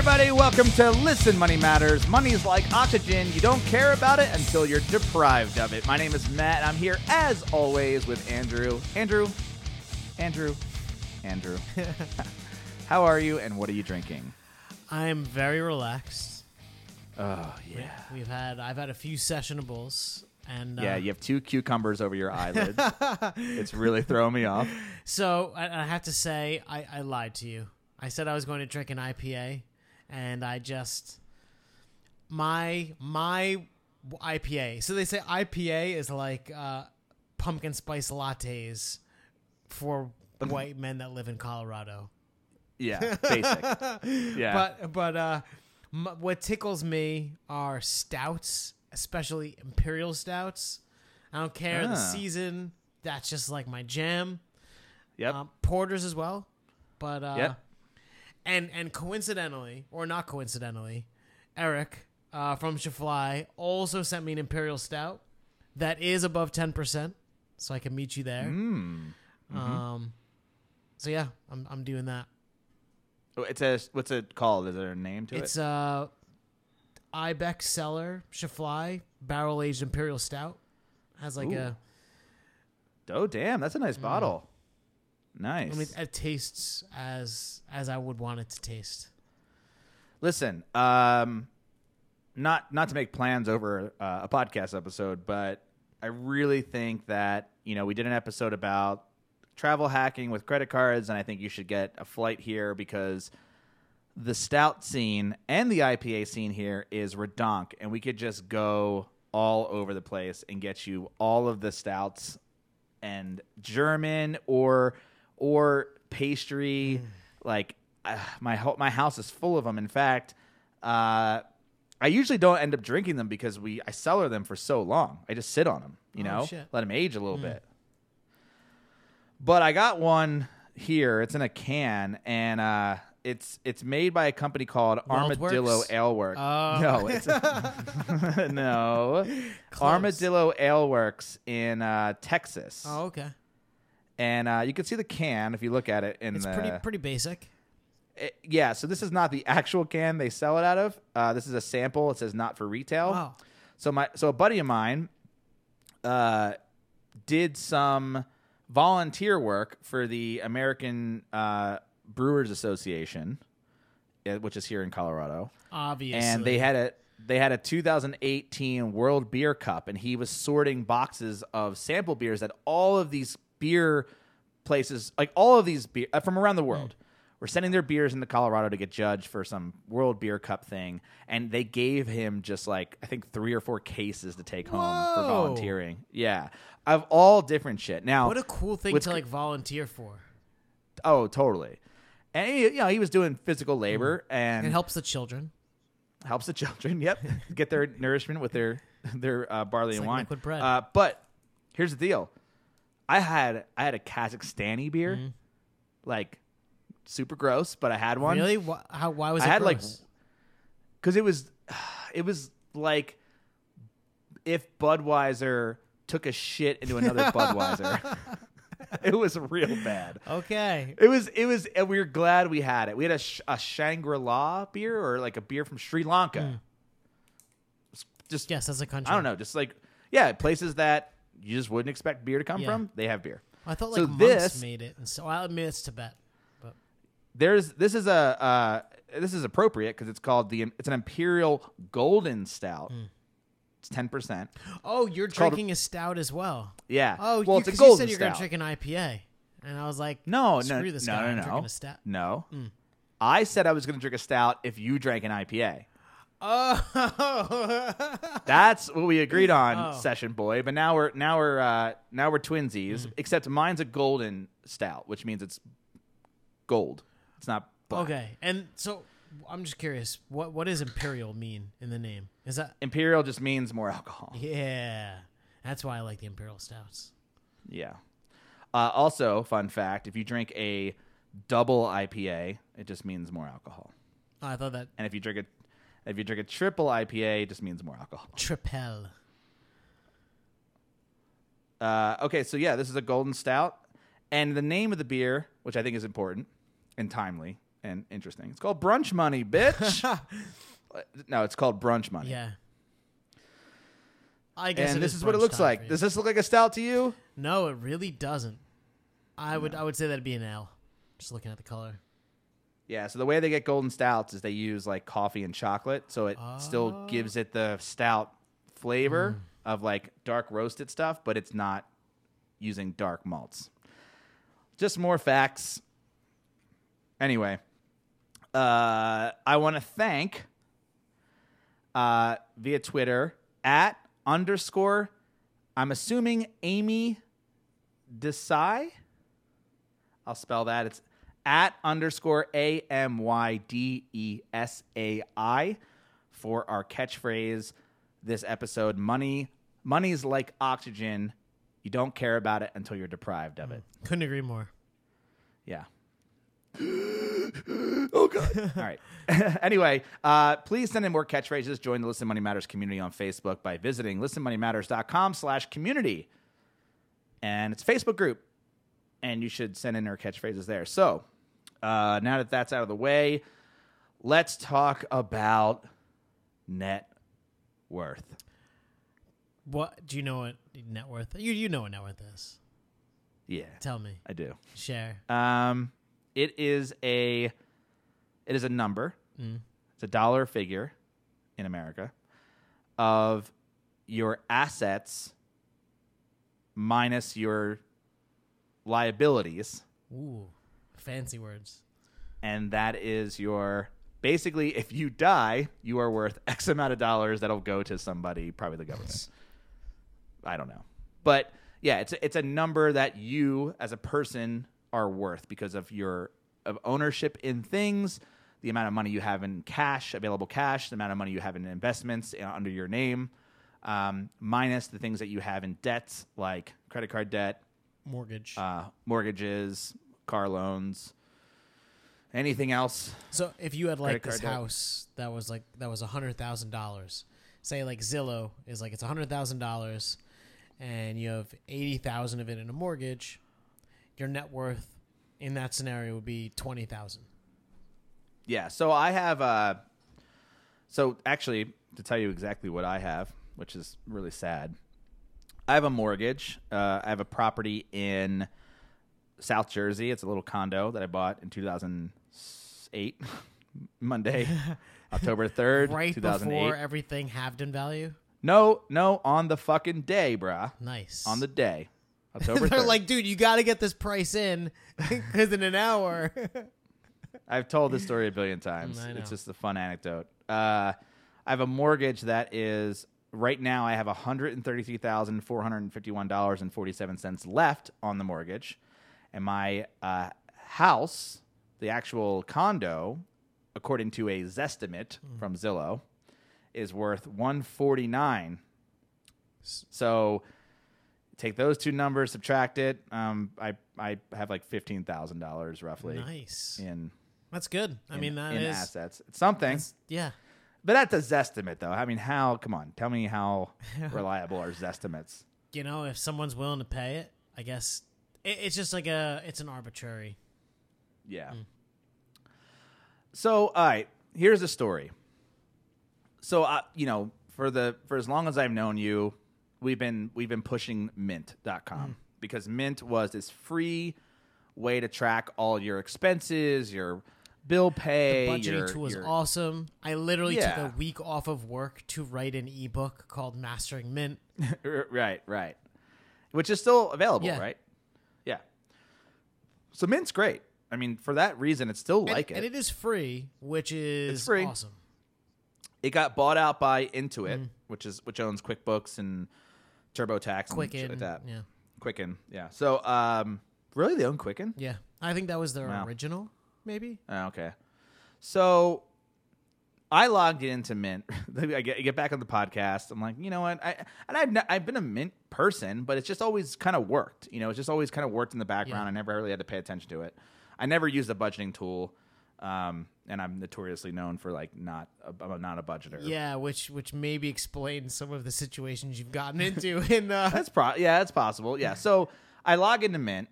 everybody. Welcome to Listen Money Matters. Money's like oxygen. You don't care about it until you're deprived of it. My name is Matt, and I'm here as always with Andrew. Andrew, Andrew, Andrew. How are you, and what are you drinking? I'm very relaxed. Oh, yeah. We've had I've had a few sessionables and uh, Yeah, you have two cucumbers over your eyelids. it's really throwing me off. so I, I have to say I, I lied to you. I said I was going to drink an IPA, and I just my my IPA. So they say IPA is like uh, pumpkin spice lattes for white men that live in Colorado. Yeah, basic. Yeah. But but uh, m- what tickles me are stouts, especially imperial stouts. I don't care the Ah. season. That's just like my jam. yep. Um, porters as well, but uh, Yep. And and coincidentally or not coincidentally, Eric uh, from Schlafly also sent me an imperial stout that is above ten percent, so I can meet you there. Mm. Um, so yeah, I'm I'm doing that. Oh, It's a what's it called? Is there a name to It's it? It's uh Ibex Cellar Schlafly Barrel Aged Imperial Stout. Has like Ooh. a Oh, damn, that's a nice bottle. Nice. I mean it tastes as as I would want it to taste. Listen, um, not not to make plans over uh, a podcast episode, but I really think that you know we did an episode about travel hacking with credit cards, and I think you should get a flight here because the stout scene and the IPA scene here is redonk, and we could just go all over the place and get you all of the stouts and German or or pastry. Like uh, my ho- my house is full of them. In fact, uh, I usually don't end up drinking them because we I cellar them for so long. I just sit on them, you Oh, know, shit. let them age a little bit. But I got one here. It's in a can, and uh, it's it's made by a company called Armadillo Works? Ale Works. Oh. No, it's no Close. Armadillo Ale Works in uh, Texas, Oh, okay. And uh, you can see the can if you look at it. In It's the, pretty pretty basic. it- yeah, so this is not the actual can they sell it out of. Uh, this is a sample. It says not for retail. Wow. So my so a buddy of mine uh, did some volunteer work for the American uh, Brewers Association, uh, which is here in Colorado, Obviously. and they had a they had a 2018 World Beer Cup, and he was sorting boxes of sample beers that all of these beer places, like all of these beer uh, from around the world. Were sending their beers into Colorado to get judged for some World Beer Cup thing, and they gave him just like I think three or four cases to take home for Whoa. volunteering. Yeah, of all different shit. Now, what a cool thing what's to like volunteer for. oh, totally. And he, you know, he was doing physical labor and It helps the children. helps the children. Yep, get their nourishment with their their uh, barley and like wine. liquid bread. Uh, but here's the deal: I had I had a Kazakhstani beer, mm-hmm. like super gross, but I had one. Really? Why, how, why was I it had like because it was it was like if Budweiser took a shit into another Budweiser. it was real bad. Okay. It was it was and we were glad we had it. We had a, sh- a Shangri-La beer or like a beer from Sri Lanka. Hmm. S- Just Yes, that's a country. I don't know, just like yeah, places that you just wouldn't expect beer to come Yeah. from, they have beer. I thought So like monks this- made it, and so I'll admit it's Tibet. But There's this is a uh, this is appropriate because it's called the it's an imperial golden stout. Hmm. It's ten percent. oh, you're called- drinking a stout as well. Yeah. Oh, well, you, it's a 'cause golden you said you're stout. gonna drink an IPA, and I was like, no, no, screw this no, guy. no, I'm no, drinking a stout. no. Hmm. I said I was going to drink a stout if you drank an IPA. Oh, That's what we agreed on, Oh. session boy. But now we're now we're uh, now we're twinsies. Hmm. Except mine's a golden stout, which means it's gold. It's not black. okay. And so I'm just curious, what what does imperial mean in the name? Is that Imperial just means more alcohol. yeah? That's why I like the imperial stouts. Yeah. Uh, also, fun fact: if you drink a double IPA, it just means more alcohol. Oh, I thought that And if you drink a if you drink a triple IPA, it just means more alcohol. tripel. Uh, okay, so yeah, this is a golden stout, and the name of the beer, which I think is important and timely, and interesting. It's called brunch money, bitch. no, it's called brunch money. Yeah. I guess and this is what it looks like. Does this look like a stout to you? No, it really doesn't. I would I would say that'd be an ale. Just looking at the color. Yeah, so the way they get golden stouts is they use like coffee and chocolate, so it still Oh. gives it the stout flavor Mm. of like dark roasted stuff, but it's not using dark malts. Just more facts. Anyway, uh, I want to thank uh, via Twitter at underscore. I'm assuming Amy Desai. I'll spell that. It's at underscore A M Y D E S A I for our catchphrase this episode. Money, money's like oxygen. You don't care about it until you're deprived of it. Couldn't agree more. Yeah. oh god. All right. anyway, uh, please send in more catchphrases. Join the Listen Money Matters community on Facebook by visiting listenmoneymatters.com slash community. And it's a Facebook group. And you should send in our catchphrases there. So uh, now that that's out of the way, let's talk about net worth. What do you know what net worth? You you know what net worth is. Yeah, Tell me. I do. Share. Um, it is a it is a number. It's a dollar figure in America of your assets minus your liabilities, Ooh. Fancy words. and that is your basically if you die, you are worth X amount of dollars that'll go to somebody, probably the government. I don't know. But yeah, it's a, it's a number that you as a person are worth because of your of ownership in things, the amount of money you have in cash, available cash, the amount of money you have in investments under your name, um, minus the things that you have in debts like credit card debt, Mortgage. uh, mortgages, car loans, anything else. so if you had like credit this card debt. house that was like that was a hundred thousand dollars, say like Zillow is like it's a hundred thousand dollars, and you have eighty thousand of it in a mortgage, your net worth in that scenario would be twenty thousand. Yeah, so I have uh so actually to tell you exactly what I have, which is really sad. I have a mortgage. Uh, I have a property in South Jersey. It's a little condo that I bought in 2008, Monday, October 3rd, Right 2008. before everything halved in value. no, no, on the fucking day, bruh. Nice. On the day. October They're 3rd. like, dude, you got to get this price in because in an hour. I've told this story a billion times. It's just a fun anecdote. Uh, I have a mortgage that is right now. I have one hundred and thirty-three thousand four hundred and fifty-one dollars and forty-seven cents left on the mortgage, and my uh, house, the actual condo, according to a Zestimate Hmm. from Zillow, is worth one forty-nine. So. Take those two numbers, subtract it. Um, I I have like fifteen thousand dollars roughly nice. in That's good. I in- mean, that in is assets. It's something, yeah. But that's a Zestimate, though. I mean, how? Come on, tell me how reliable are Zestimates? You know, if someone's willing to pay it, I guess it, it's just like a it's an arbitrary. Yeah. So, all right, here's the story. So, uh, you know, for the for as long as I've known you, we've been we've been pushing Mint.com because Mint was this free way to track all your expenses, your bill pay, The Budgeting your, tool is your- awesome. I literally Yeah. took a week off of work to write an ebook called Mastering Mint. right, right. Which is still available, Yeah. right? Yeah. So Mint's great. I mean, for that reason, it's still And- like it. and it. is free, which is it's free. awesome. It got bought out by Intuit, Mm-hmm. which is which owns QuickBooks and TurboTax and Quicken, shit like that. yeah, Quicken, yeah. So, um, really, they own Quicken? yeah. I think that was their Wow. original, maybe. Oh, okay. So I logged into Mint. I get, I get back on the podcast. I'm like, you know what? I and I've I've been a Mint person, but it's just always kind of worked. You know, it's just always kind of worked in the background. Yeah. I never really had to pay attention to it. I never used a budgeting tool, um, and I'm notoriously known for like not a, I'm not a budgeter. Yeah, which which maybe explains some of the situations you've gotten into in uh, That's pro yeah, that's possible. Yeah. So I log into Mint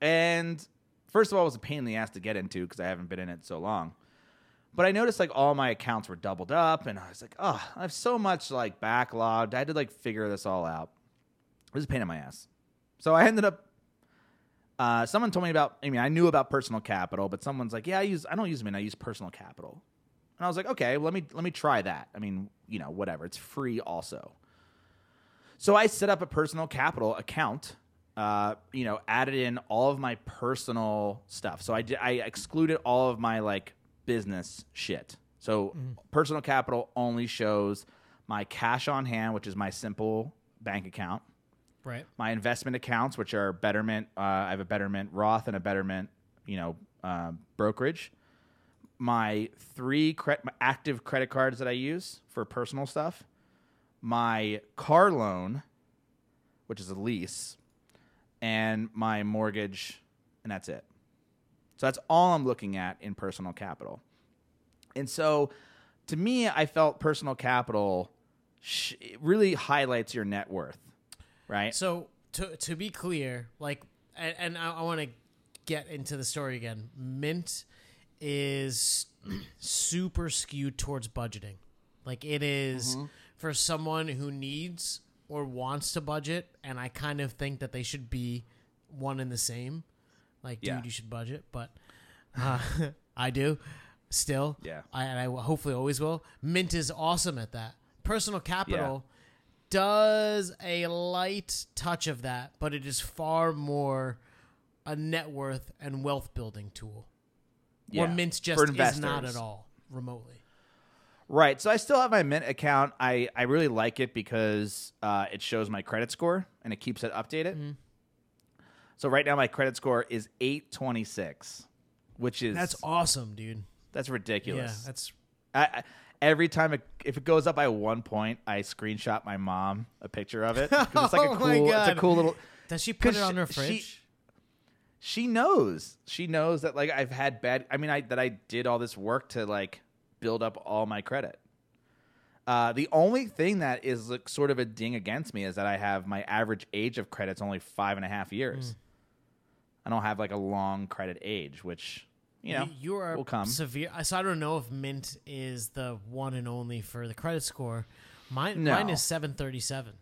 and first of all, it was a pain in the ass to get into because I haven't been in it so long. But I noticed like all my accounts were doubled up, and I was like, oh, I have so much like backlogged. I had to like figure this all out. It was a pain in my ass. So I ended up. Uh, someone told me about. I mean, I knew about personal capital, but someone's like, "Yeah, I use. I don't use Mint. I use personal capital." And I was like, "Okay, let me let me try that. I mean, you know, whatever. It's free, also." So I set up a personal capital account. Uh, you know, added in all of my personal stuff. So I did, I excluded all of my like business shit. So personal capital only shows my cash on hand, which is my simple bank account Right. my investment accounts, which are Betterment. Uh, I have a Betterment Roth and a Betterment, you know, uh, brokerage. My three cre- my active credit cards that I use for personal stuff. My car loan, which is a lease, and my mortgage, and that's it. So that's all I'm looking at in personal capital. And so, to me, I felt personal capital sh- really highlights your net worth, right? So to to be clear, like, and, and I, I want to get into the story again. Mint is super skewed towards budgeting. Like it is Mm-hmm. for someone who needs or wants to budget, and I kind of think that they should be one and the same. Like, dude, Yeah. you should budget, but uh, I do still. Yeah. I, and I hopefully always will. Mint is awesome at that. Personal capital does a light touch of that, but it is far more a net worth and wealth building tool. Or Yeah, Mint just is not at all remotely. Right. So I still have my Mint account. I, I really like it because uh, it shows my credit score and it keeps it updated. Mm-hmm. So right now my credit score is 826, which is That's awesome, dude. that's ridiculous. Yeah, that's I, I, every time it, if it goes up by one point, I screenshot my mom a picture of it it's like a Oh cool my it's a cool little does she put it on she- her she- fridge? she knows she knows that like i've had bad i mean i that i did all this work to like build up all my credit uh, the only thing that is like sort of a ding against me is that i have my average age of credit's only five and a half years i don't have like a long credit age which you know you are will come severe. I- So I don't know if Mint is the one and only for the credit score. Mine, No. mine is seven thirty seven.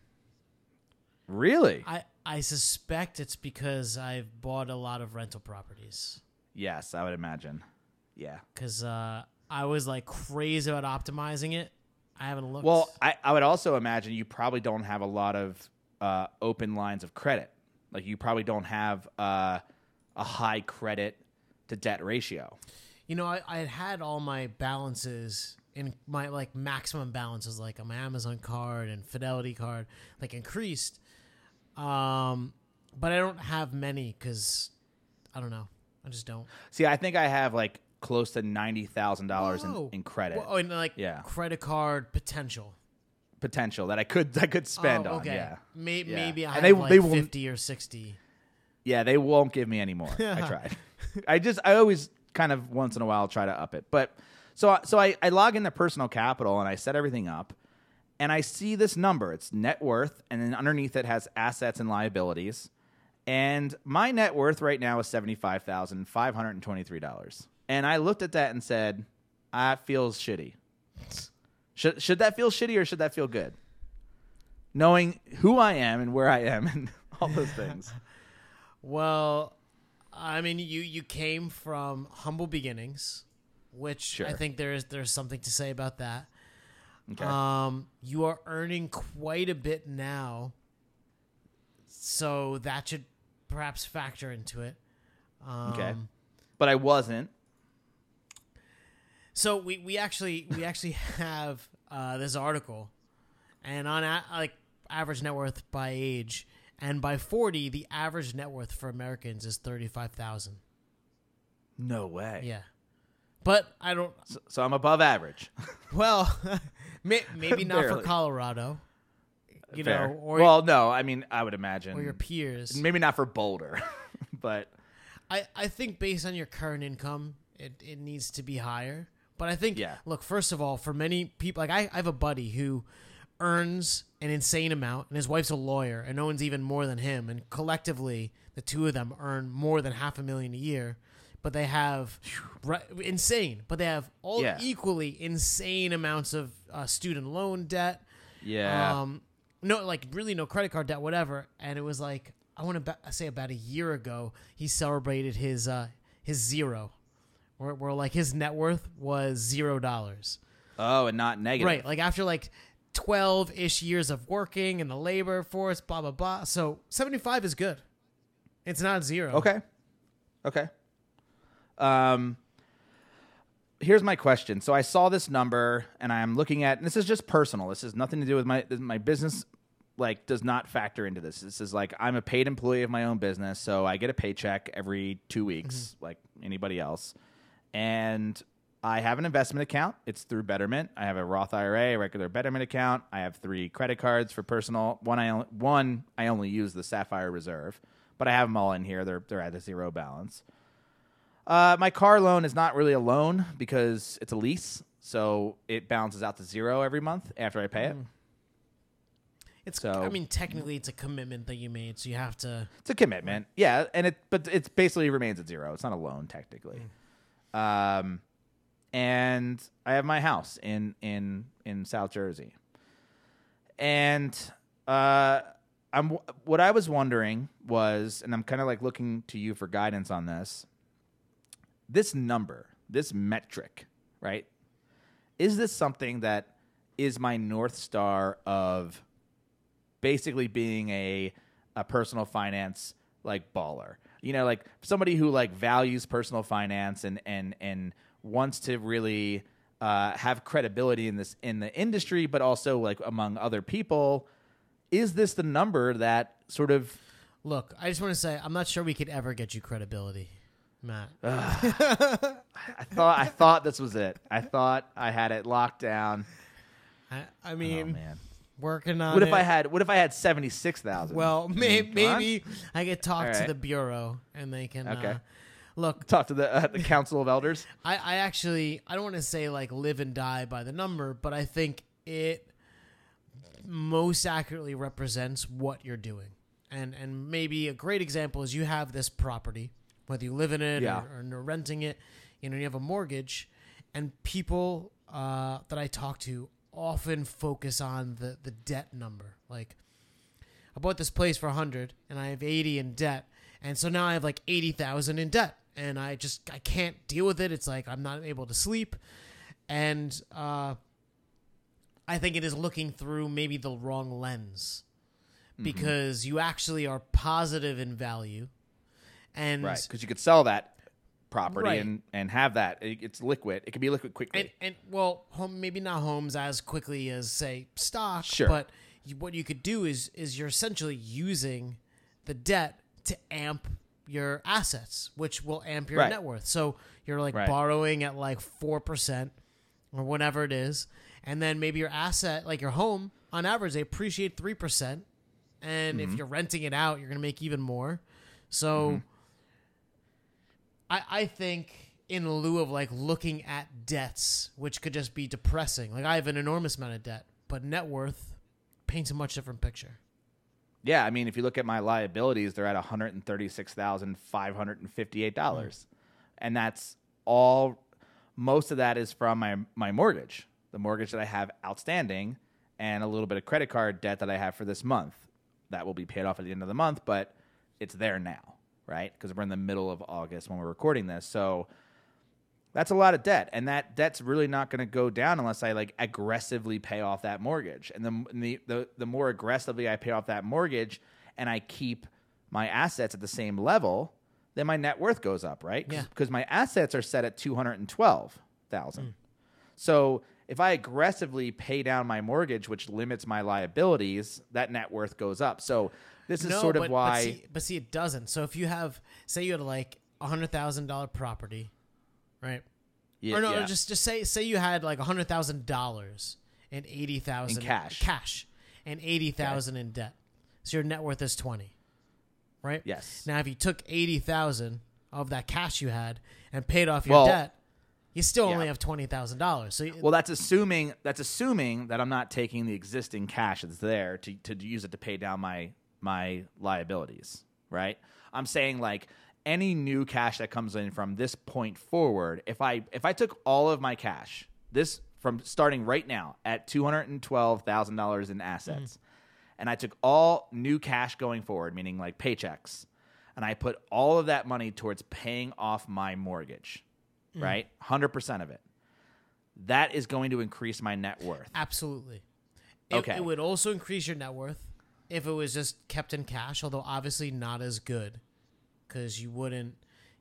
really I I suspect it's because I've bought a lot of rental properties. yes i would imagine yeah Because uh, I was like crazy about optimizing it. I haven't looked. well I, I would also imagine you probably don't have a lot of uh, open lines of credit like you probably don't have uh, a high credit to debt ratio you know, I, I had had all my balances in my like maximum balances, like on my Amazon card and Fidelity card, like increased. Um, but I don't have many because I don't know. I just don't. See, I think I have like close to ninety thousand dollars in, in credit Well, oh, and like Yeah. credit card potential. potential that I could I could spend oh, on. Yeah, May- Yeah. Maybe I And have they- like they fifty or sixty. yeah, they won't give me any more. I tried. I just I always kind of once in a while try to up it, but so so I I log into personal capital and I set everything up, and I see this number. It's net worth, and then underneath it has assets and liabilities. And my net worth right now is seventy five thousand five hundred and twenty three dollars. And I looked at that and said, "That feels shitty." Should should that feel shitty or should that feel good? Knowing who I am and where I am and all those things. Well, I mean, you you came from humble beginnings, which Sure. I think there is there's something to say about that. Okay. Um, you are earning quite a bit now, so that should perhaps factor into it. Um, Okay. but I wasn't. So we, we actually we actually have uh, this article, and on a, like average net worth by age, and by forty, the average net worth for Americans is thirty five thousand. No way. Yeah, but I don't. So, so I'm above average. Well, may, maybe not for Colorado, you Fair. know, or well, no, I mean, I would imagine. or your peers. maybe not for Boulder, but I, I think based on your current income, it, it needs to be higher. But I think, Yeah. look, first of all, for many people, like I, I have a buddy who earns an insane amount, and his wife's a lawyer and owns even more than him, and collectively the two of them earn more than half a million a year. But they have right, insane, but they have all Yeah. equally insane amounts of uh, student loan debt. Yeah. Um, no, like really no credit card debt, whatever. And it was like I want to ba- say about a year ago, he celebrated his uh, his zero, where, where like his net worth was zero dollars. oh, and not negative. Right, like after like twelve ish years of working in the labor force, blah blah blah. So seventy five is good. It's not zero. Okay. Okay. Um here's my question. So I saw this number and I'm looking at and this is just personal. This has nothing to do with my my business like does not factor into this. This is like I'm a paid employee of my own business, so I get a paycheck every 2 weeks like anybody else. And I have an investment account. It's through Betterment. I have a Roth IRA, a regular Betterment account. I have three credit cards for personal. One I only, one I only use the Sapphire Reserve, but I have them all in here. They're they're at a zero balance. Uh, my car loan is not really a loan because it's a lease, so it balances out to zero every month after I pay it. It's So- I mean technically it's a commitment that you made, so you have to It's a commitment, yeah, and it but it's basically remains at zero. It's not a loan technically. Um, and I have my house in in in South Jersey, and uh, I'm what I was wondering was, and I'm kind of like looking to you for guidance on this. This number, this metric, right? Is this something that is my north star of basically being a a personal finance like baller. You know, like somebody who like values personal finance and and and wants to really uh, have credibility in this in the industry, but also like among other people. Is this the number that sort of look. I just want to say I'm not sure we could ever get you credibility, Matt. I thought I thought this was it. I thought I had it locked down. I, I Oh mean, man. Working on What it. if I had what if I had 76,000? Well, may, maybe I could talk All to right. the bureau and they can. Okay. Uh, look, talk to the uh, the council of elders. I, I actually I don't want to say like live and die by the number, but I think it most accurately represents what you're doing. And and maybe a great example is you have this property, whether you live in it Yeah. or, or you're renting it, you know, you have a mortgage, and people uh, that I talk to often focus on the the debt number. Like, I bought this place for 100 and I have 80 in debt. And so now I have like 80,000 in debt and I just I can't deal with it. It's like I'm not able to sleep. And uh I think it is looking through maybe the wrong lens because you actually are positive in value. And Right, because you could sell that property Right. and, and have that. It, it's liquid. It can be liquid quickly. and, and well, home maybe not homes as quickly as say stock, Sure. but you, what you could do is is you're essentially using the debt to amp your assets, which will amp your Right. net worth. So you're like Right. borrowing at like four percent or whatever it is, and then maybe your asset, like your home, on average, they appreciate three percent, and Mm-hmm. if you're renting it out, you're gonna make even more. So. I, I think in lieu of like looking at debts, which could just be depressing. Like I have an enormous amount of debt, but net worth paints a much different picture. yeah, I mean, if you look at my liabilities, they're at one hundred and thirty six thousand five hundred and fifty eight dollars, hmm. and that's all. Most of that is from my my mortgage, the mortgage that I have outstanding, and a little bit of credit card debt that I have for this month. That will be paid off at the end of the month, but it's there now, right? Because we're in the middle of August when we're recording this, so That's a lot of debt, and that debt's really not going to go down unless I like aggressively pay off that mortgage. And the, the the the more aggressively I pay off that mortgage, and I keep my assets at the same level, then my net worth goes up, right? Yeah. Because my assets are set at two hundred and twelve thousand. Mm. So if I aggressively pay down my mortgage, which limits my liabilities, that net worth goes up. So this is no, sort of but, why. But see, but see, it doesn't. So if you have, say, you had like a hundred thousand dollar property, right? Yeah, or no, yeah. just just say say you had like a hundred thousand dollars and eighty thousand cash. cash, and eighty thousand in debt. So your net worth is twenty, right? Yes. Now, if you took eighty thousand of that cash you had and paid off your Well, debt, You still only have twenty thousand dollars. So Well, that's assuming that's assuming that I'm not taking the existing cash that's there to to use it to pay down my my liabilities, right? I'm saying like any new cash that comes in from this point forward, if I if I took all of my cash, this from starting right now at two hundred and twelve thousand dollars in assets, mm-hmm. and I took all new cash going forward, meaning like paychecks, and I put all of that money towards paying off my mortgage, mm. right? Hundred percent of it that is going to increase my net worth. Absolutely. It, Okay. It would also increase your net worth if it was just kept in cash, although obviously not as good because you wouldn't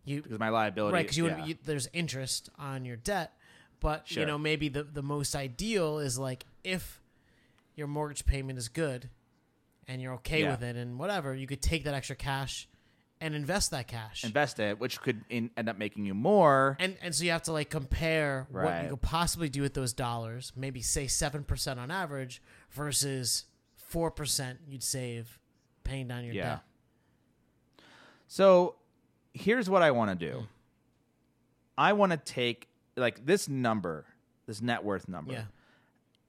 you Because my liability, right because you, yeah. wouldn't you, there's interest on your debt, but Sure. you know maybe the the most ideal is like if your mortgage payment is good and you're okay Yeah. with it and whatever, you could take that extra cash and invest that cash. invest it, which could in, end up making you more. and and so you have to like compare what you could possibly do with those dollars. Maybe say seven percent on average versus four percent you'd save paying down your Yeah. debt. So here's what I want to do. I want to take like this number, this net worth number. Yeah.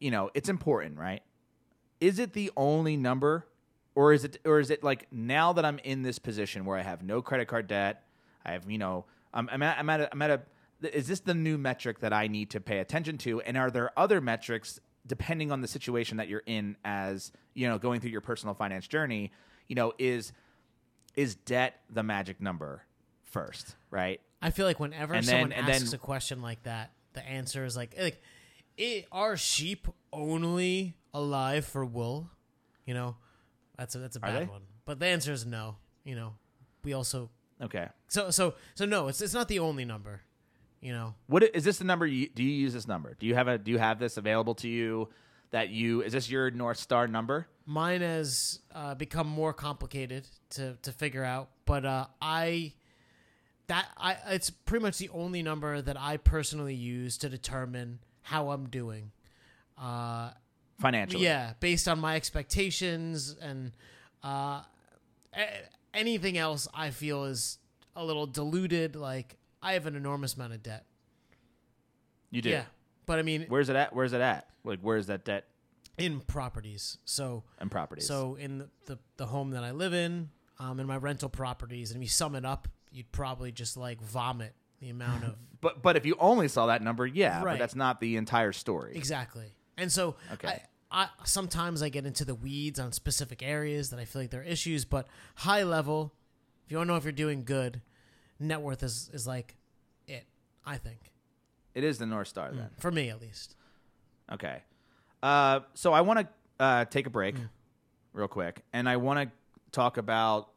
You know, it's important, right? Is it the only number or is it or is it like now that I'm in this position where I have no credit card debt, I have, you know, I'm I'm at, I'm at a, I'm at a is this the new metric that I need to pay attention to and are there other metrics depending on the situation that you're in as, you know, going through your personal finance journey, you know, is is debt the magic number first, right? I feel like whenever And someone then- asks then- a question like that, the answer is like like it, are sheep only alive for wool? You know, that's a that's a bad one. But the answer is no. You know, we also Okay. so so so no. It's it's not the only number. You know, what is this the number you do you use this number? Do you have a do you have this available to you that you is this your North Star number? mine has uh, become more complicated to to figure out but uh i that i it's pretty much the only number that i personally use to determine how i'm doing uh Financially. yeah based on my expectations and uh anything else i feel is a little diluted like i have an enormous amount of debt You do. yeah but i mean Where's it at? Where's it at? Like where's that debt in properties so and properties? So in the, the, the home that I live in, um, in my rental properties, and if you sum it up, you'd probably just like vomit the amount of but but if you only saw that number, yeah, but Right. that's not the entire story. exactly. And so Okay. I, I sometimes I get into the weeds on specific areas that I feel like there are issues, but high level, if you want to know if you're doing good, net worth is is like it. I think It is the North Star then. for me at least. Okay. Uh, so I want to uh, take a break Mm. real quick, and I want to talk about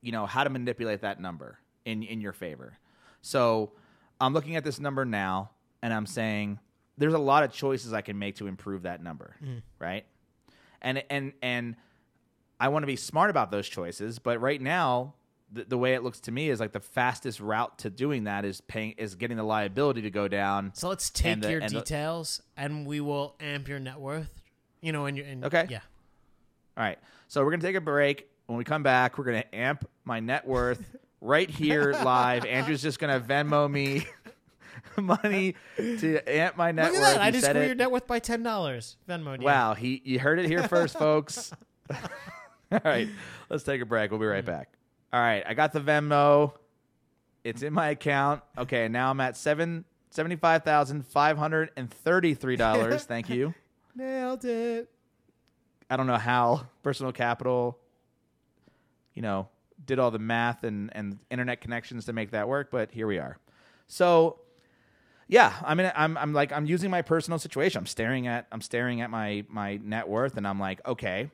you know how to manipulate that number in in your favor. So I'm looking at this number now, and I'm saying there's a lot of choices I can make to improve that number, Mm. right? And and and I want to be smart about those choices, but right now. The, the way it looks to me is like the fastest route to doing that is paying is getting the liability to go down. So let's take And the- your and the- details and we will amp your net worth. You know, and your and Okay. yeah. All right. So we're going to take a break. When we come back, we're going to amp my net worth right here live. Andrew's just going to Venmo me money to amp my net Look at worth. that! I just grew your net worth by ten dollars. Venmo. Wow. He, you heard it here first, folks. All right. Let's take a break. We'll be right mm. back. All right. I got the Venmo. It's in my account. Okay. Now I'm at seven seventy-five thousand five hundred and thirty-three dollars. Thank you. nailed it. I don't know how personal capital, you know, did all the math and, and internet connections to make that work, but here we are. So, yeah, I mean, I'm I'm like I'm using my personal situation. I'm staring at I'm staring at my my net worth, and I'm like, okay,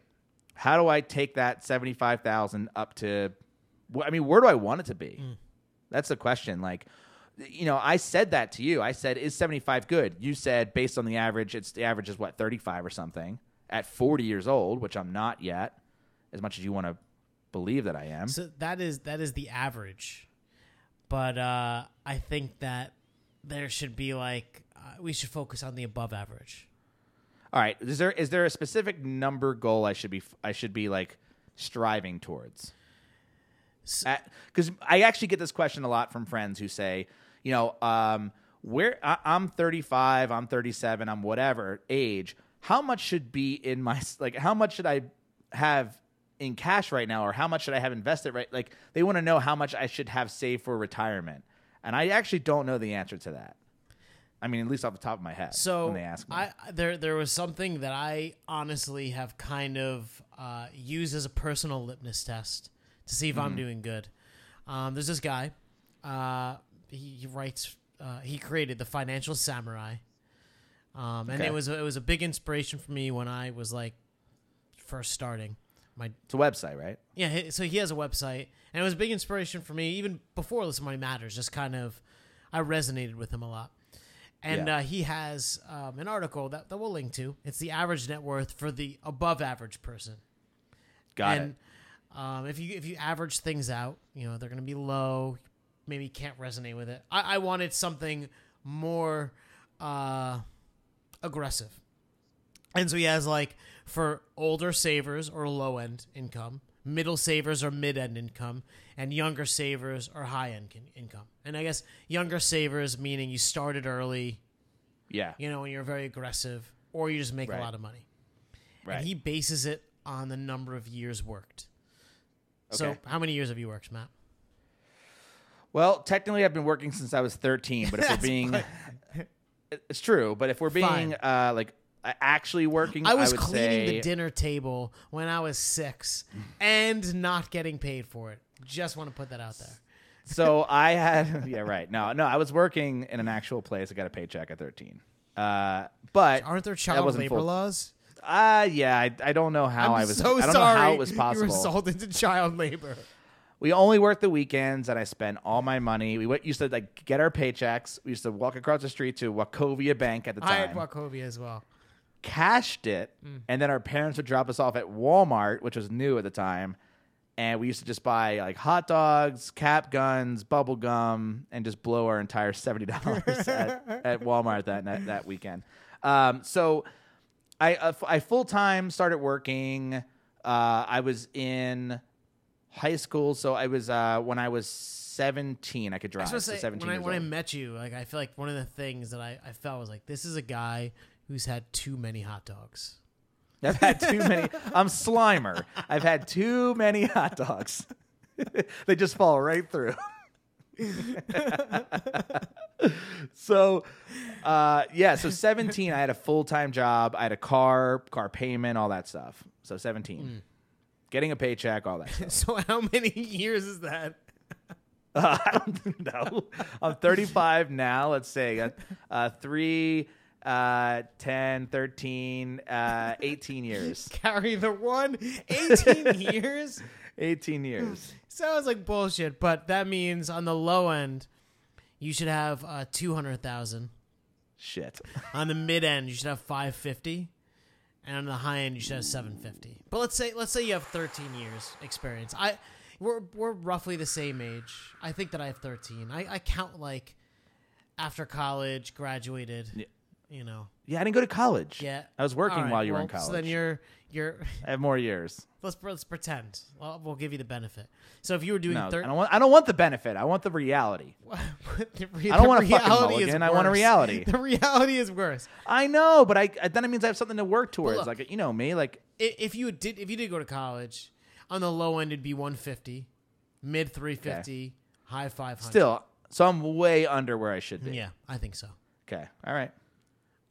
how do I take that seventy five thousand up to? I mean, where do I want it to be? That's the question. Like, you know, I said that to you. I said, is 75 good? You said, based on the average, it's the average is what, 35 or something at 40 years old, which I'm not yet, as much as you want to believe that I am. So that is that is the average, but uh, I think that there should be like uh, we should focus on the above average. All right. Is there is there a specific number goal I should be I should be like striving towards? Because I actually get this question a lot from friends who say, you know, um, where I, I'm 35, I'm 37, I'm whatever age. How much should be in my like? How much should I have in cash right now, or how much should I have invested? Right, like they want to know how much I should have saved for retirement, and I actually don't know the answer to that. I mean, at least off the top of my head. So when they ask me, I there there was something that I honestly have kind of uh, used as a personal litmus test to see if Mm-hmm. I'm doing good. Um, there's this guy. Uh, he, he writes. Uh, he created the Financial Samurai, um, and Okay. it was it was a big inspiration for me when I was like first starting. My it's a website, right? yeah, so he has a website, and it was a big inspiration for me even before Listen Money Matters. Just kind of, I resonated with him a lot. And Yeah. uh, he has um, an article that, that we'll link to. It's the average net worth for the above average person. Got and it. Um, if you if you average things out, you know they're going to be low. Maybe you can't resonate with it. I, I wanted something more uh, aggressive, and so he has like for older savers or low end income, middle savers or mid end income, and younger savers or high end income. And I guess younger savers meaning you started early, Yeah, you know, and you're very aggressive, or you just make Right. a lot of money. right. And he bases it on the number of years worked. So, how many years have you worked, Matt? Well, technically, I've been working since I was 13, but if we're being, it's true. But if we're being Fine. uh, like actually working, I was would cleaning say, the dinner table when I was six and not getting paid for it. Just want to put that out there. so I had yeah right no no I was working in an actual place. I got a paycheck at 13. Uh, but Aren't there that child wasn't labor full- laws? Uh yeah, I, I don't know how I'm I was. so I don't sorry. know how it was You possible. were sold into child labor. we only worked the weekends, and I spent all my money. We went, used to like get our paychecks. We used to walk across the street to Wachovia Bank at the time. I had. Wachovia as well. cashed it, Mm. and then our parents would drop us off at Walmart, which was new at the time. And we used to just buy like hot dogs, cap guns, bubble gum, and just blow our entire seventy dollars at, at Walmart that that, that weekend. Um, so I uh, I full time started working. Uh, I was in high school, so I was uh, when I was seventeen. I could I drive. was so say, seventeen when I when I met you, like I feel like one of the things that I, I felt was like this is a guy who's had too many hot dogs. I've had too many. I'm Slimer. I've had too many hot dogs. they just fall right through. so, uh, yeah. So 17, I had a full time job. I had a car, car payment, all that stuff. So 17, getting a paycheck, all that stuff. So how many years is that? Uh, I don't know. I'm 35 now. Let's say uh, uh, three, uh, 10, 13, uh, 18 years. Carry the one. 18 years? 18 years. Sounds like bullshit, but that means on the low end, you should have uh, 200,000. Shit. On the mid end, you should have 550. And on the high end, you should have 750. But let's say let's say you have 13 years experience. I we're we're roughly the same age. I think that I have 13. I, I count like after college, graduated, Yeah. You know. Yeah, I didn't go to college. Yeah. I was working All right, while you were in college. So then you're you're I have more years. let's let's pretend. Well, we'll give you the benefit. So if you were doing No, I don't want. I don't want the benefit. I want the reality. the re- I don't want a fucking mulligan, I want a reality. The reality is worse. I know, but I then it means I have something to work towards. look- like you know me, like If you did if you did go to college, on the low end it'd be 150, mid 350, high 500. still. So I'm way under where I should be. Yeah, I think so. Okay. All right.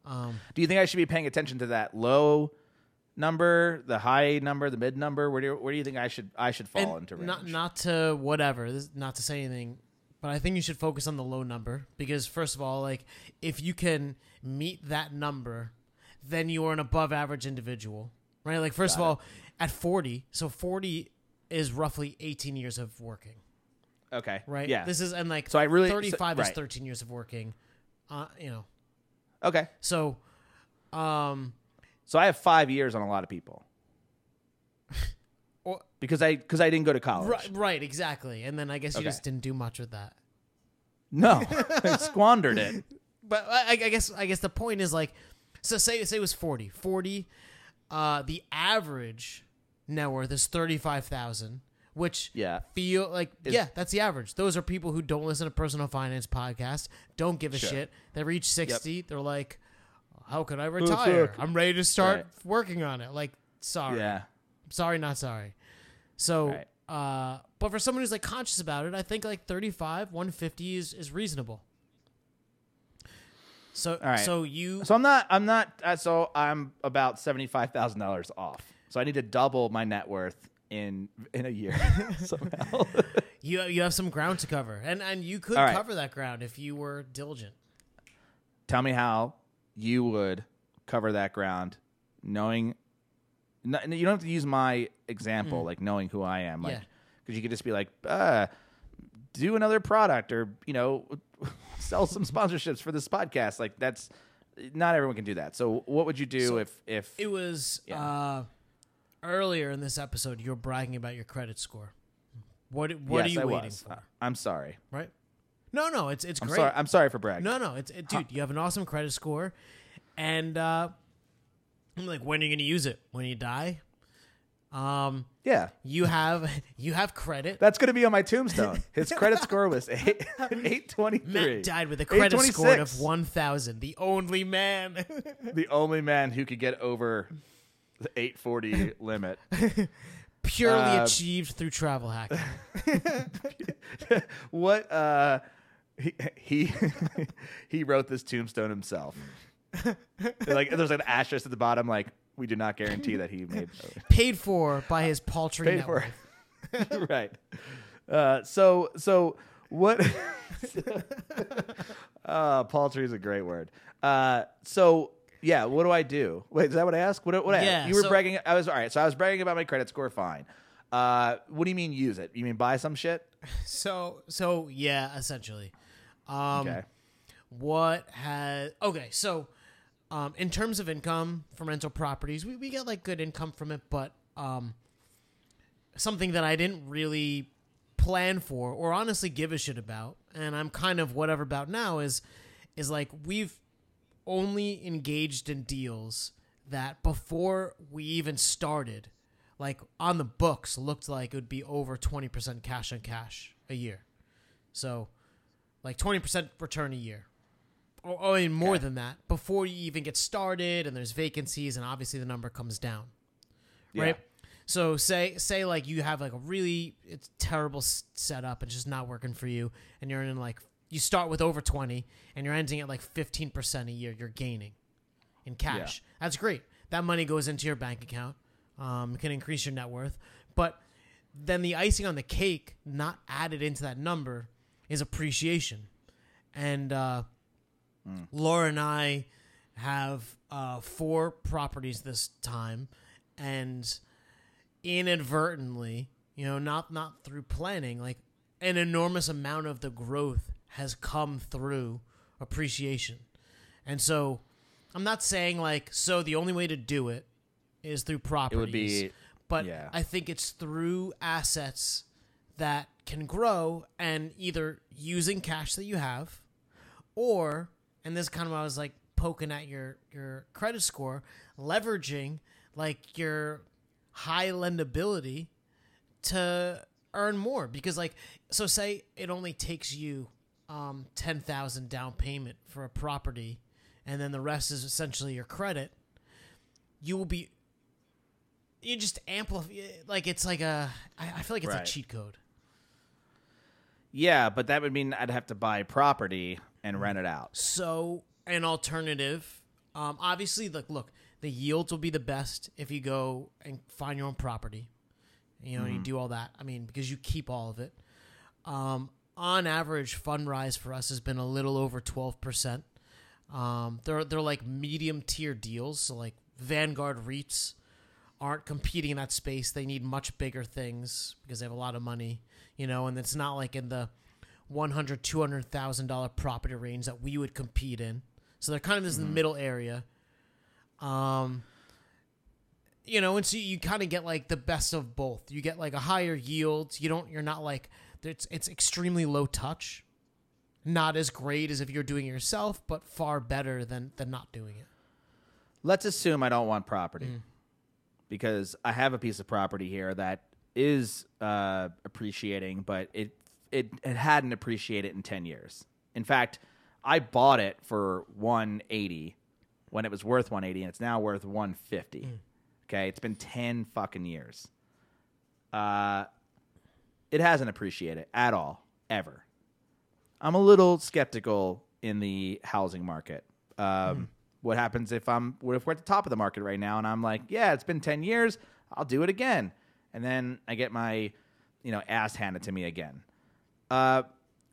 Um, Do you think I should be paying attention to that low number, the high number, the mid number? Where do you, where do you think I should I should fall into range? not not to whatever, this, not to say anything, but I think you should focus on the low number because first of all, like if you can meet that number, then you are an above average individual, right? Like first Got of all, at 40, so 40 is roughly 18 years of working, okay. right? Yeah. This is and like So I really- so- 35 is 13 years of working, uh, you know. Okay. So, um, So I have five years on a lot of people or, because I because I didn't go to college. right, right, exactly. And then I guess you Okay. just didn't do much with that. No, I squandered it. But I, I guess I guess the point is like, so say say it was 40. 40, uh, the average net worth is thirty five thousand, which Yeah. feel like Is- yeah, that's the average. Those are people who don't listen to personal finance podcasts, don't give a Sure. shit. They reach sixty, they're like, "How can I retire? I'm ready to start Right. working on it." Like, sorry, Yeah. sorry, not sorry. So, Right. uh, but for someone who's like conscious about it, I think like 35, 150 is is reasonable. So, right. so you So I'm not. I'm not. Uh, so I'm about seventy five thousand dollars off. So I need to double my net worth in in a year somehow. you you have some ground to cover, and and you could All right. cover that ground if you were diligent. Tell me how you would cover that ground, knowing. No, you don't have to use my example, like knowing who I am, like Mm. Yeah. because you could just be like, uh, do another product or you know, sell some sponsorships for this podcast. Like that's not everyone can do that. So what would you do So if if It was Yeah. uh, earlier in this episode. You were bragging about your credit score. What what yes, are you I waiting was. for? I'm sorry. Right? No, no, it's it's I'm great. sorry. I'm sorry for bragging. No, no, it's it, dude. You have an awesome credit score, and uh, I'm like, when are you going to use it? When you die? Um, Yeah, you have you have credit. that's going to be on my tombstone. His credit score was eight eight twenty three. Matt died with a credit score of one thousand. The only man. The only man who could get over the eight forty limit. Purely Uh, achieved through travel hacking. what uh he he, he wrote this tombstone himself. like there's an asterisk at the bottom like we do not guarantee that he made Paid for by his paltry paid for right. Uh, so so what? uh, paltry is a great word. Uh, so yeah, what do I do? Wait, is that what I asked? What? What? I Yeah, you were so- bragging. I was all right. So I was bragging about my credit score. Fine. Uh, what do you mean use it? You mean buy some shit? So so yeah, essentially. Um, Okay. What has okay? So, um, in terms of income from rental properties, we, we get like good income from it, but um, something that I didn't really plan for or honestly give a shit about, and I'm kind of whatever about now is is like we've only engaged in deals that before we even started, like on the books, looked like it would be over 20% cash on cash a year. So, like 20% return a year. Or, or even more Okay. than that before you even get started and there's vacancies and obviously the number comes down. Yeah. Right? So say say like you have like a really it's terrible setup and just not working for you and you're in like you start with over 20 and you're ending at like 15% a year you're gaining in cash. That's great. That money goes into your bank account. Um, can increase your net worth. But then the icing on the cake, not added into that number, is appreciation. And uh, Laura and I have uh, four properties this time, and inadvertently, you know, not not through planning, like an enormous amount of the growth has come through appreciation. And so I'm not saying like so the only way to do it is through It would be but yeah. I think it's through assets that can grow and either using cash that you have or and this is kind of I was like poking at your your credit score, leveraging like your high lendability to earn more because like so say it only takes you um 10,000 down payment for a property and then the rest is essentially your credit you will be you just amplify like it's like a I, I feel like it's Right. a cheat code yeah, but that would mean I'd have to buy property and rent it out. So an alternative, um, obviously, like look, the yields will be the best if you go and find your own property. You know, and you do all that. I mean, because you keep all of it. Um, on average, Fundrise for us has been a little over twelve percent. Um, they're they're like medium tier deals. So like Vanguard REITs aren't competing in that space. They need much bigger things because they have a lot of money, you know, and it's not like in the one hundred, two hundred thousand dollar property range that we would compete in. So they're kind of just in the middle area. Um, you know, and so you kind of get like the best of both. You get like a higher yield. You don't. You're not like it's it's extremely low touch. Not as great as if you're doing it yourself, but far better than than not doing it. Let's assume I don't want property Mm. because I have a piece of property here that is uh, appreciating, but it, it it hadn't appreciated in ten years. In fact, I bought it for one eighty when it was worth one eighty, and it's now worth one fifty. Okay, it's been ten fucking years. Uh, it hasn't appreciated at all ever. I'm a little skeptical in the housing market. Um, What happens if I'm what if we're at the top of the market right now and I'm like, yeah, it's been ten years, I'll do it again, and then I get my, you know, ass handed to me again. Uh,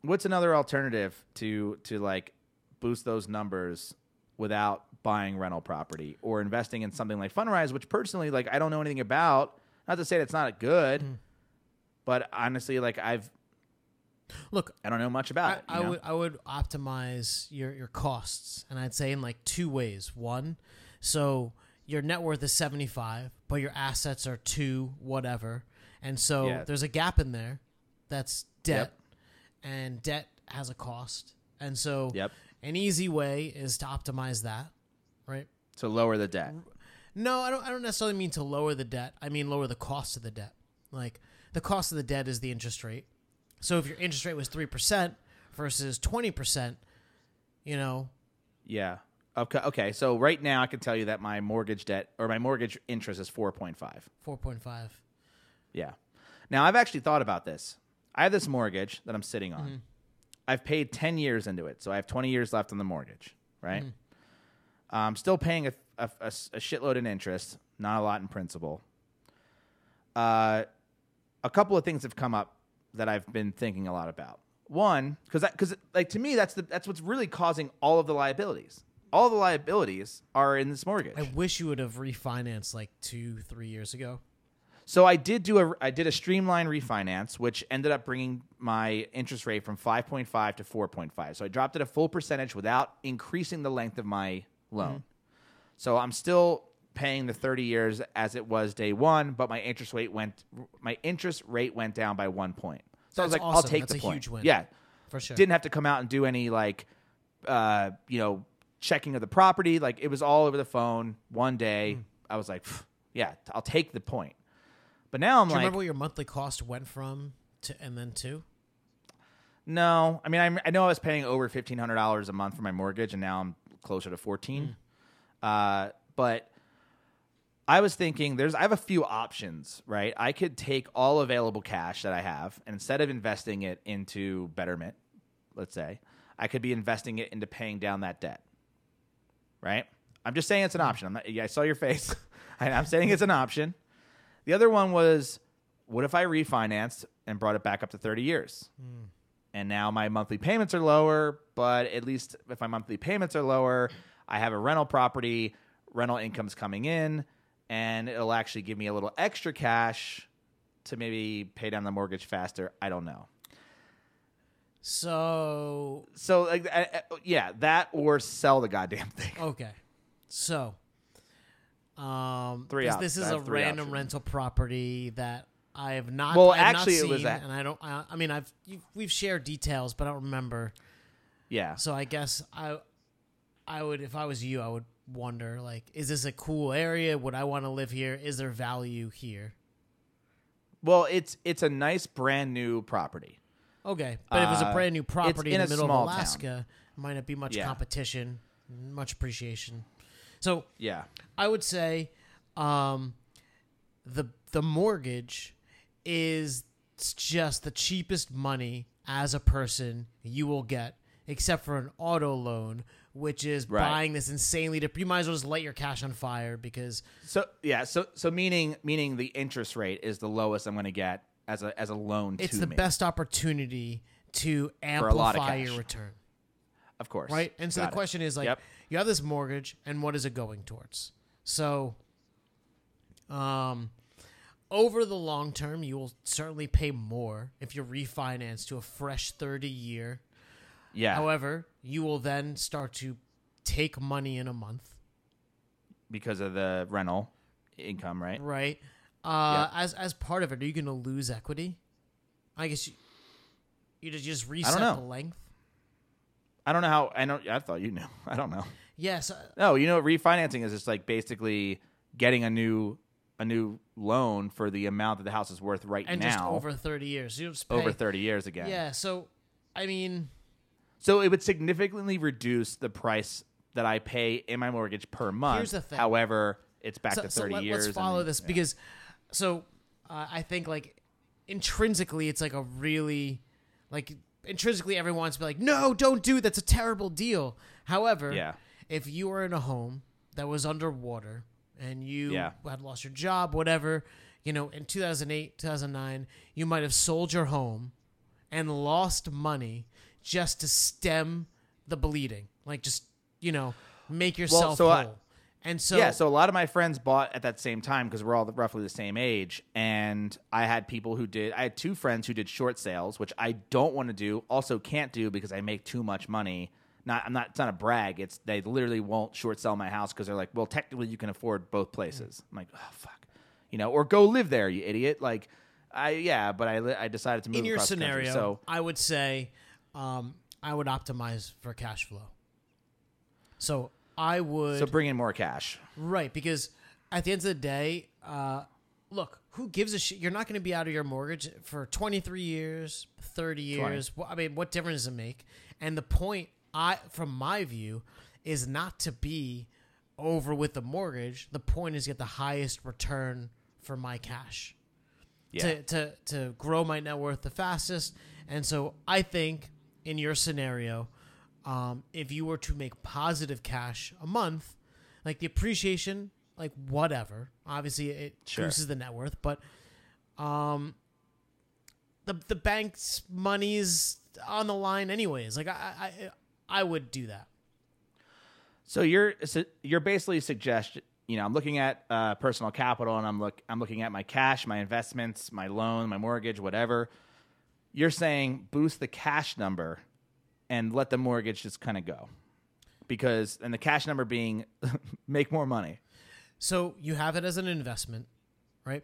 what's another alternative to to like boost those numbers without buying rental property or investing in something like Fundrise, which personally, like, I don't know anything about. Not to say that's not good, but honestly, like, I've Look, I don't know much about I, it. I know? would I would optimize your your costs, and I'd say in like two ways. One, so your net worth is seventy five, but your assets are two whatever, and so Yeah. there's a gap in there. That's debt, and debt has a cost, and so Yep. an easy way is to optimize that, right? to lower the debt. No, I don't. I don't necessarily mean to lower the debt. I mean lower the cost of the debt. Like the cost of the debt is the interest rate. So if your interest rate was three percent versus twenty percent, you know, Yeah. Okay. Okay. So right now, I can tell you that my mortgage debt or my mortgage interest is four point five. four point five. Yeah. Now I've actually thought about this. I have this mortgage that I'm sitting on. Mm-hmm. I've paid ten years into it, so I have twenty years left on the mortgage. Right. Mm-hmm. I'm still paying a shitload in interest, not a lot in principal. Uh, a couple of things have come up that I've been thinking a lot about. One, because because like to me, that's the that's what's really causing all of the liabilities. All the liabilities are in this mortgage. I wish you would have refinanced like two, three years ago. So I did do a I did a streamline refinance, which ended up bringing my interest rate from 5.5 to 4.5. So I dropped it a full percentage without increasing the length of my loan. Mm-hmm. So I'm still paying the 30 years as it was day one, but my interest rate went my interest rate went down by one point. So I was That's like, I'll take That's the a point. huge win. Yeah, For sure. didn't have to come out and do any like uh you know checking of the property like it was all over the phone one day Hmm. i was like yeah i'll take the point but now i'm Do you like remember what your monthly cost went from to and then to? no i mean I'm, i know i was paying over $1500 a month for my mortgage and now i'm closer to 14 uh but I was thinking there's I have a few options, right? I could take all available cash that I have and instead of investing it into betterment, let's say, I could be investing it into paying down that debt. Right? I'm just saying it's an mm-hmm. option. I'm not, yeah, I saw your face. I'm saying it's an option. The other one was what if I refinanced and brought it back up to 30 years? Mm. And now my monthly payments are lower, but at least if my monthly payments are lower, I have a rental property, rental income's coming in, and it'll actually give me a little extra cash to maybe pay down the mortgage faster. I don't know. So So, like, I, I- yeah, that or sell the goddamn thing. okay, so um, Three this, op- this is I a have three random options. rental property that I have not. Well, I have not actually, it was seen, a- and I don't. I, I mean, I've you've, we've shared details, but I don't remember. Yeah. So I guess I, I would if I was you, I would wonder like, is this a cool area? Would I want to live here? Is there value here? Well, it's it's a nice brand new property. Okay, but if it was a Uh, brand new property in in the middle of town. Alaska, might not be much Yeah. competition, much appreciation. So Yeah. I would say um, the the mortgage is just the cheapest money as a person you will get, except for an auto loan, which is Right. buying this insanely. Dip- you might as well just light your cash on fire because So yeah, so so meaning meaning the interest rate is the lowest I'm going to get as a as a loan it's to the me. best opportunity to For a lot amplify your return. of course. right? And so Got the question is like, Yep. you have this mortgage, and what is it going towards? So, um, over the long term, you will certainly pay more if you refinance to a fresh thirty year. Yeah. However, you will then start to take money in a month, because of the rental income, right? right? Uh, as as part of it, are you going to lose equity? I guess you you just reset the length. I don't know how. I don't. I thought you knew. I don't know. Yes, uh, No, you know, refinancing is just like basically getting a new a new loan for the amount that the house is worth right and now just over 30 years. You just pay, over 30 years again. Yeah, so I mean, So it would significantly reduce the price that I pay in my mortgage per month. Here's the thing. However, it's back so, to so 30 let, years. us follow and- this yeah. because so uh, I think like intrinsically it's like a really like intrinsically everyone wants to be like no don't do it. that's a terrible deal. However, Yeah. if you were in a home that was underwater and you Yeah. had lost your job, whatever, you know, in 2008, 2009, you might have sold your home and lost money just to stem the bleeding. Like just, you know, make yourself so I- whole. and so yeah, so a lot of my friends bought at that same time because we're all roughly the same age, and I had people who did. I had two friends who did short sales, which I don't want to do. Also, can't do because I make too much money. Not, I'm not. It's not a brag. It's they literally won't short sell my house because they're like, well, technically you can afford both places. I'm like, oh fuck, you know, or go live there, you idiot. Like, I yeah, but I I decided to move in your the country, scenario, so I would say um, I would optimize for cash flow. So I would so bring in more cash. right because at the end of the day, uh, look, who gives a shit? You're not going to be out of your mortgage for 23 years, 30 years. Wh- I mean, what difference does it make? And the point, I from my view, is not to be over with the mortgage. The point is get the highest return for my cash Yeah, to, to to grow my net worth the fastest. And so I think in your scenario, um, if you were to make positive cash a month, like the appreciation, like whatever, obviously it Sure. the net worth, but um, the the bank's money's on the line anyways. Like I I I would do that. So you're so you're basically suggest you know I'm looking at uh, personal capital and I'm look I'm looking at my cash, my investments, my loan, my mortgage, whatever. You're saying boost the cash number and let the mortgage just kind of go because and the cash number being make more money. So you have it as an investment, right?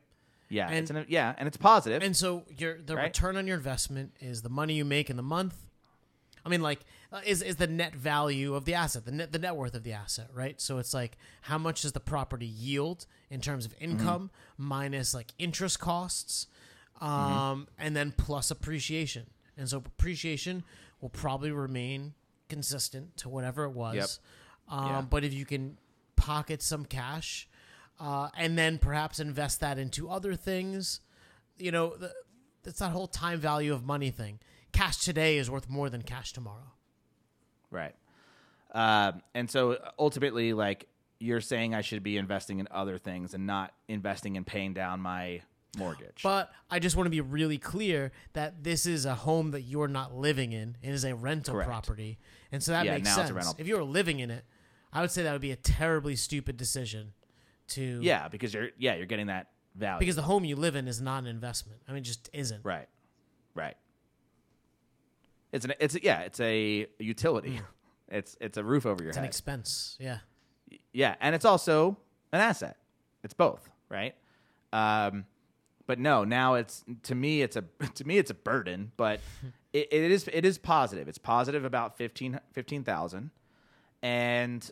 Yeah, And- it's an, yeah, and it's positive. And so your the Right. return on your investment is the money you make in the month. I mean, like, uh, is is the net value of the asset, the net the net worth of the asset, right? So it's like how much does the property yield in terms of income minus like interest costs, um, and then plus appreciation. And so appreciation will probably remain consistent to whatever it was. Yep. Um, Yeah. But if you can pocket some cash, uh, and then perhaps invest that into other things, you know, the, it's that whole time value of money thing. Cash today is worth more than cash tomorrow. Right. Um, and so ultimately, like you're saying, I should be investing in other things and not investing in paying down my mortgage. But I just want to be really clear that this is a home that you're not living in. It is a rental Correct. property. And so that Yeah, makes now it's a sense. If you were living in it, I would say that would be a terribly stupid decision to yeah, because you're yeah you're getting that value. because the home you live in is not an investment. I mean, it just isn't. right, right. It's an it's a, yeah it's a utility. It's it's a roof over your head. It's an expense. Yeah. yeah, and it's also an asset. It's both, right? Um, but no, now it's to me it's a to me it's a burden, but it, it is it is positive. It's positive about 15 15,000 and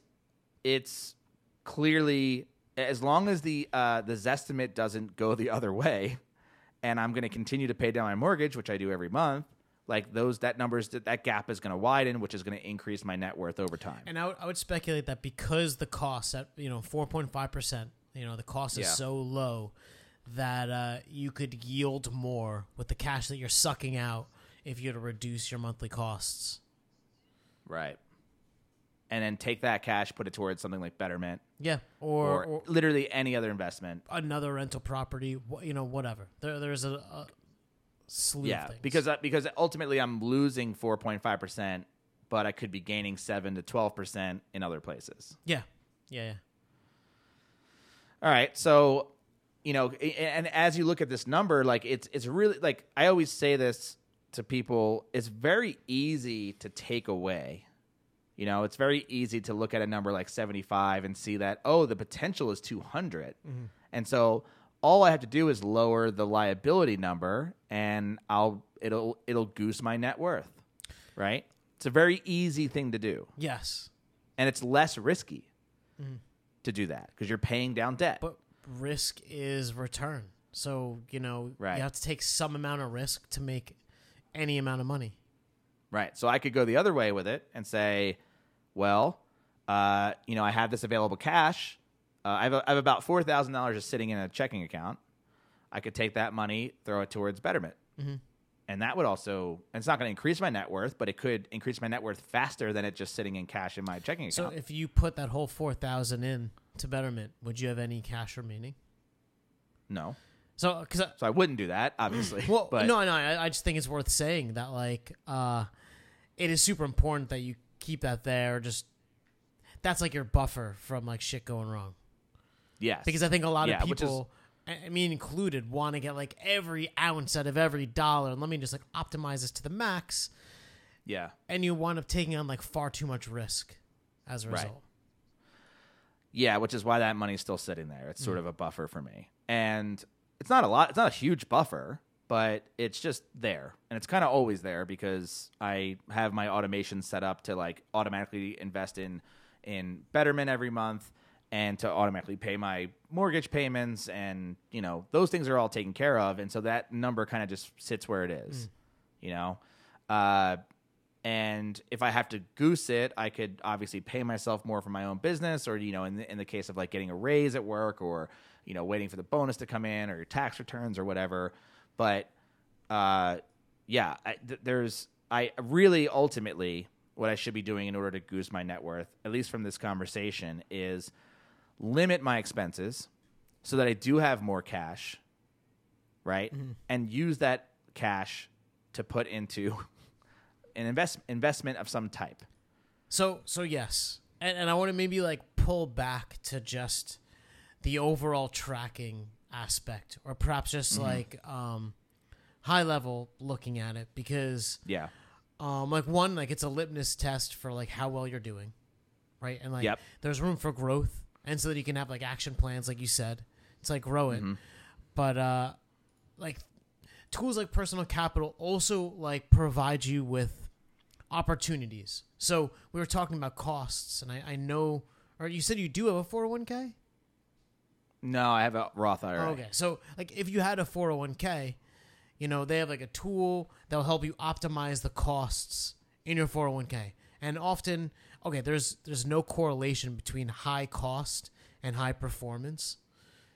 it's clearly as long as the uh, the Zestimate doesn't go the other way, and I'm going to continue to pay down my mortgage, which I do every month. Like those, that numbers, that, that gap is going to widen, which is going to increase my net worth over time. And I would, I would speculate that because the cost at you know four point five percent, you know the cost is Yeah. so low that uh, you could yield more with the cash that you're sucking out if you were to reduce your monthly costs. Right. And then take that cash, put it towards something like Betterment Yeah, or, or, or literally any other investment. another rental property, you know, whatever. There, there's a, a slew Yeah, of things. because uh, because ultimately I'm losing 4.5 percent, but I could be gaining seven to 12 percent in other places. yeah, yeah, yeah. All right, so you know, and as you look at this number, like it's it's really like I always say this to people: it's very easy to take away. You know, it's very easy to look at a number like 75 and see that oh, the potential is 200, mm-hmm. and so all I have to do is lower the liability number, and I'll it'll it'll goose my net worth, right? It's a very easy thing to do, Yes, and it's less risky mm. to do that because you're paying down debt. but risk is return. So, you know, Right. you have to take some amount of risk to make any amount of money. Right. So I could go the other way with it and say, well, uh, you know, I have this available cash. Uh, I, have a, I have about four thousand dollars just sitting in a checking account. I could take that money, throw it towards Betterment, and that would also. And it's not going to increase my net worth, but it could increase my net worth faster than it just sitting in cash in my checking account So if you put that whole 4000 in to Betterment, would you have any cash remaining? no, So cuz so I wouldn't do that, obviously. Well, but no, no. I, I just think it's worth saying that like uh, it is super important that you keep that there. Just that's like your buffer from like shit going wrong. yes, Because I think a lot Yeah, of people, I mean included, want to get like every ounce out of every dollar, and let me just like optimize this to the max, yeah, and you wind up taking on like far too much risk as a Right. result. Yeah, which is why that money's still sitting there. It's Mm. sort of a buffer for me. And it's not a lot, it's not a huge buffer, but it's just there. And it's kind of always there because I have my automation set up to like automatically invest in in Betterment every month and to automatically pay my mortgage payments and, you know, those things are all taken care of and so that number kind of just sits where it is. You know? Uh and if I have to goose it, I could obviously pay myself more for my own business, or you know, in the, in the case of like getting a raise at work, or you know, waiting for the bonus to come in, or your tax returns, or whatever. But uh, yeah, I, th- there's I really ultimately what I should be doing in order to goose my net worth, at least from this conversation, is limit my expenses so that I do have more cash, right, and use that cash to put into an invest investment of some type. So so yes, and and I want to maybe like pull back to just the overall tracking aspect, or perhaps just like um, high level looking at it, because Yeah. um, like one like it's a litmus test for like how well you're doing, right? And like Yep. there's room for growth, and so that you can have like action plans, like you said, it's like grow it, but uh, like tools like personal capital also like provide you with opportunities. So we were talking about costs, and I, I know, or you said you do have a 401k? No, I have a Roth IRA. Okay. So like if you had a 401k, you know, they have like a tool that'll help you optimize the costs in your 401k. And often, okay, there's there's no correlation between high cost and high performance.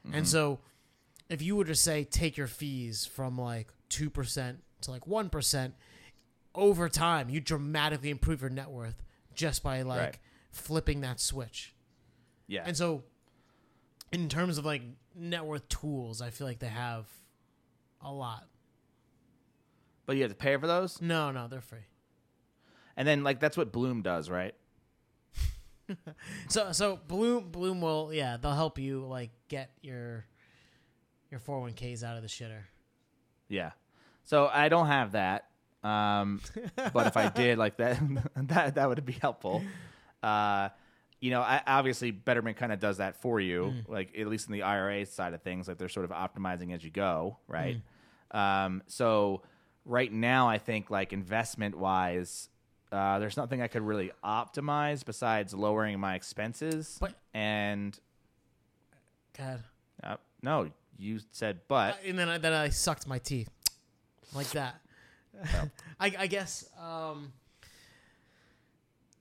And mm-hmm. so if you were to say take your fees from like 2% to like 1%, over time you dramatically improve your net worth just by like Right. flipping that switch. Yeah. And so, in terms of like net worth tools, I feel like they have a lot. but you have to pay for those, No, no, they're free. and then like that's what Blooom does, right? So, so Blooom, Blooom will, yeah, they'll help you like get your your four hundred one ks out of the shitter. Yeah. So I don't have that. Um, but if I did like that, that that would be helpful. Uh, you know, I, obviously Betterment kind of does that for you, like at least in the IRA side of things, like they're sort of optimizing as you go, right? Um, so right now, I think like investment wise, uh, there's nothing I could really optimize besides lowering my expenses. But- and God, uh, no, you said but. and then I, then I sucked my teeth like that. I, I guess um,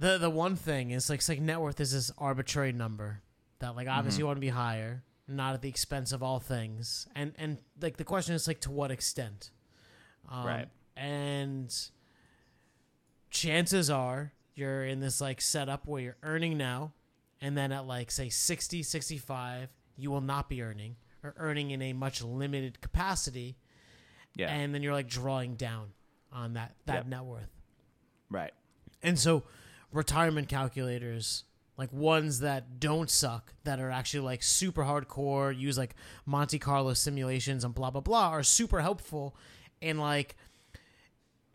the the one thing is like like net worth is this arbitrary number that like obviously you want to be higher, not at the expense of all things, and and like the question is like to what extent, um, Right. And chances are you're in this like setup where you're earning now, and then at like say 60, 65, you will not be earning or earning in a much limited capacity yeah. and then you're like drawing down on that that Yep. net worth. right. And so retirement calculators like ones that don't suck that are actually like super hardcore use like Monte Carlo simulations and blah blah blah are super helpful in like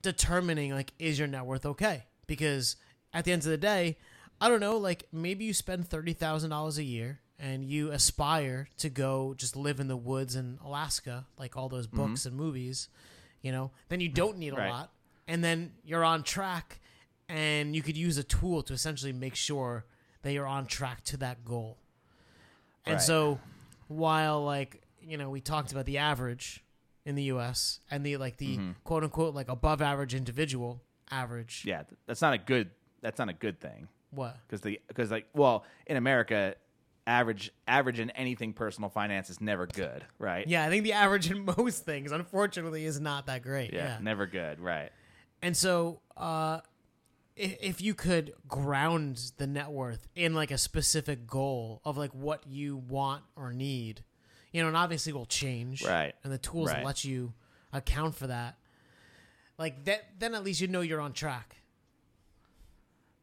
determining like is your net worth okay because at the end of the day I don't know like maybe you spend $30,000 a year and you aspire to go just live in the woods in Alaska like all those books mm-hmm. and movies you know then you don't need a Right. lot and then you're on track and you could use a tool to essentially make sure that you're on track to that goal. And Right. so while like you know we talked about the average in the U.S. and the like the quote unquote like above average individual average. Yeah, that's not a good. That's not a good thing What? because the because like well in America, average average in anything personal finance is never good, right? Yeah, I think the average in most things, unfortunately, is not that great. Yeah, Yeah. never good, right? And so, uh, if, if you could ground the net worth in like a specific goal of like what you want or need, you know, and obviously will change, Right. And the tools Right. let you account for that, like that, then at least you know you're on track.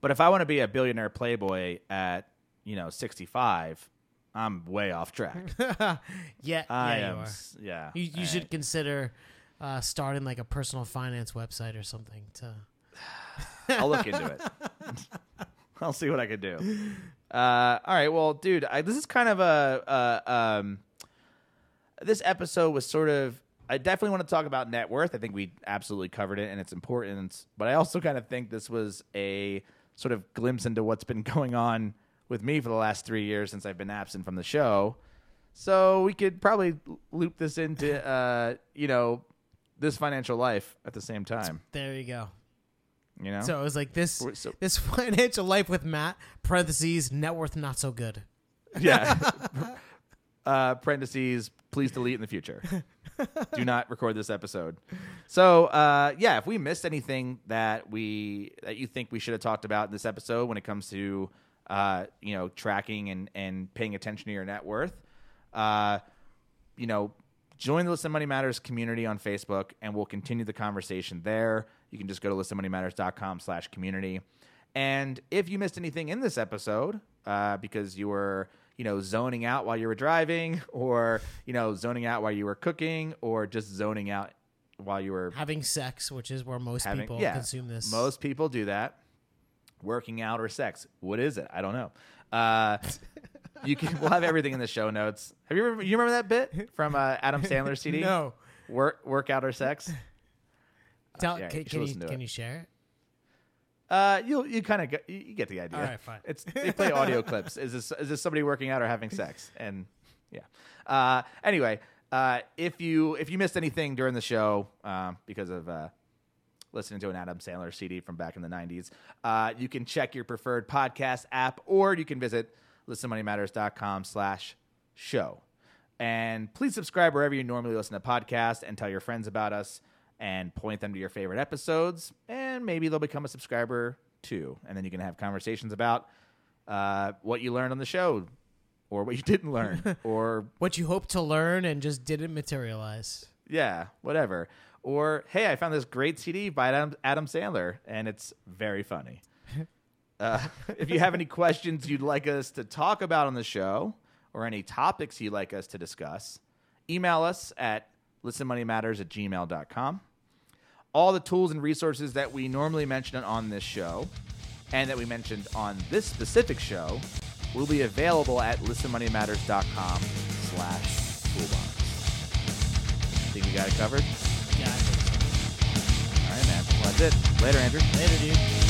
But if I want to be a billionaire playboy at you know sixty five, I'm way off track. Yeah, I yeah, am. you are. Yeah, You, you should consider uh, starting like a personal finance website or something to. I'll look into it. I'll see what I can do. Uh, all right, well, dude, I, this is kind of a, a um, this episode was sort of. I definitely want to talk about net worth. I think we absolutely covered it and its importance, but I also kind of think this was a sort of glimpse into what's been going on with me for the last three years since I've been absent from the show. So we could probably loop this into, uh, you know, this financial life at the same time. There you go. You know, So it was like this so, this financial life with Matt parentheses net worth not so good. Yeah. Uh, parentheses, please delete in the future. Do not record this episode. So, uh, yeah, if we missed anything that we that you think we should have talked about in this episode when it comes to uh, you know tracking and and paying attention to your net worth, uh, you know, join the Listen Money Matters community on Facebook, and we'll continue the conversation there. You can just go to listenmoneymatters.com slash community. And if you missed anything in this episode, uh, because you were, you know, zoning out while you were driving, or, you know, zoning out while you were cooking, or just zoning out while you were Having sex, which is where most having, people yeah, consume this. Most people do that. Working out or sex. What is it? I don't know. Uh, you can. We'll have everything in the show notes. Have you ever, you remember that bit from uh, Adam Sandler's CD? No. Work workout or sex. Tell, yeah, can, you can you can you share it? Uh, you'll you kind of get you you get the idea. All right, fine. It's they play audio clips. Is this is this somebody working out or having sex? And yeah. Uh, anyway, uh, if you if you missed anything during the show um, because of uh, listening to an Adam Sandler CD from back in the '90s, uh, you can check your preferred podcast app, or you can visit listenmoneymatters.com/show. And please subscribe wherever you normally listen to podcasts, and tell your friends about us, and point them to your favorite episodes, and maybe they'll become a subscriber too. And then you can have conversations about uh, what you learned on the show, or what you didn't learn, or What you hope to learn and just didn't materialize. yeah, whatever. Or hey, I found this great CD by Adam, Adam Sandler, and it's very funny. Uh, if you have any questions you'd like us to talk about on the show, or any topics you'd like us to discuss, email us at listenmoneymatters at gmail.com. All the tools and resources that we normally mention on this show, and that we mentioned on this specific show, will be available at listenmoneymatters.com slash toolbox. Think we got it covered? Yeah, I think All right, man. Well, that's it. Later, Andrew. Later, dude.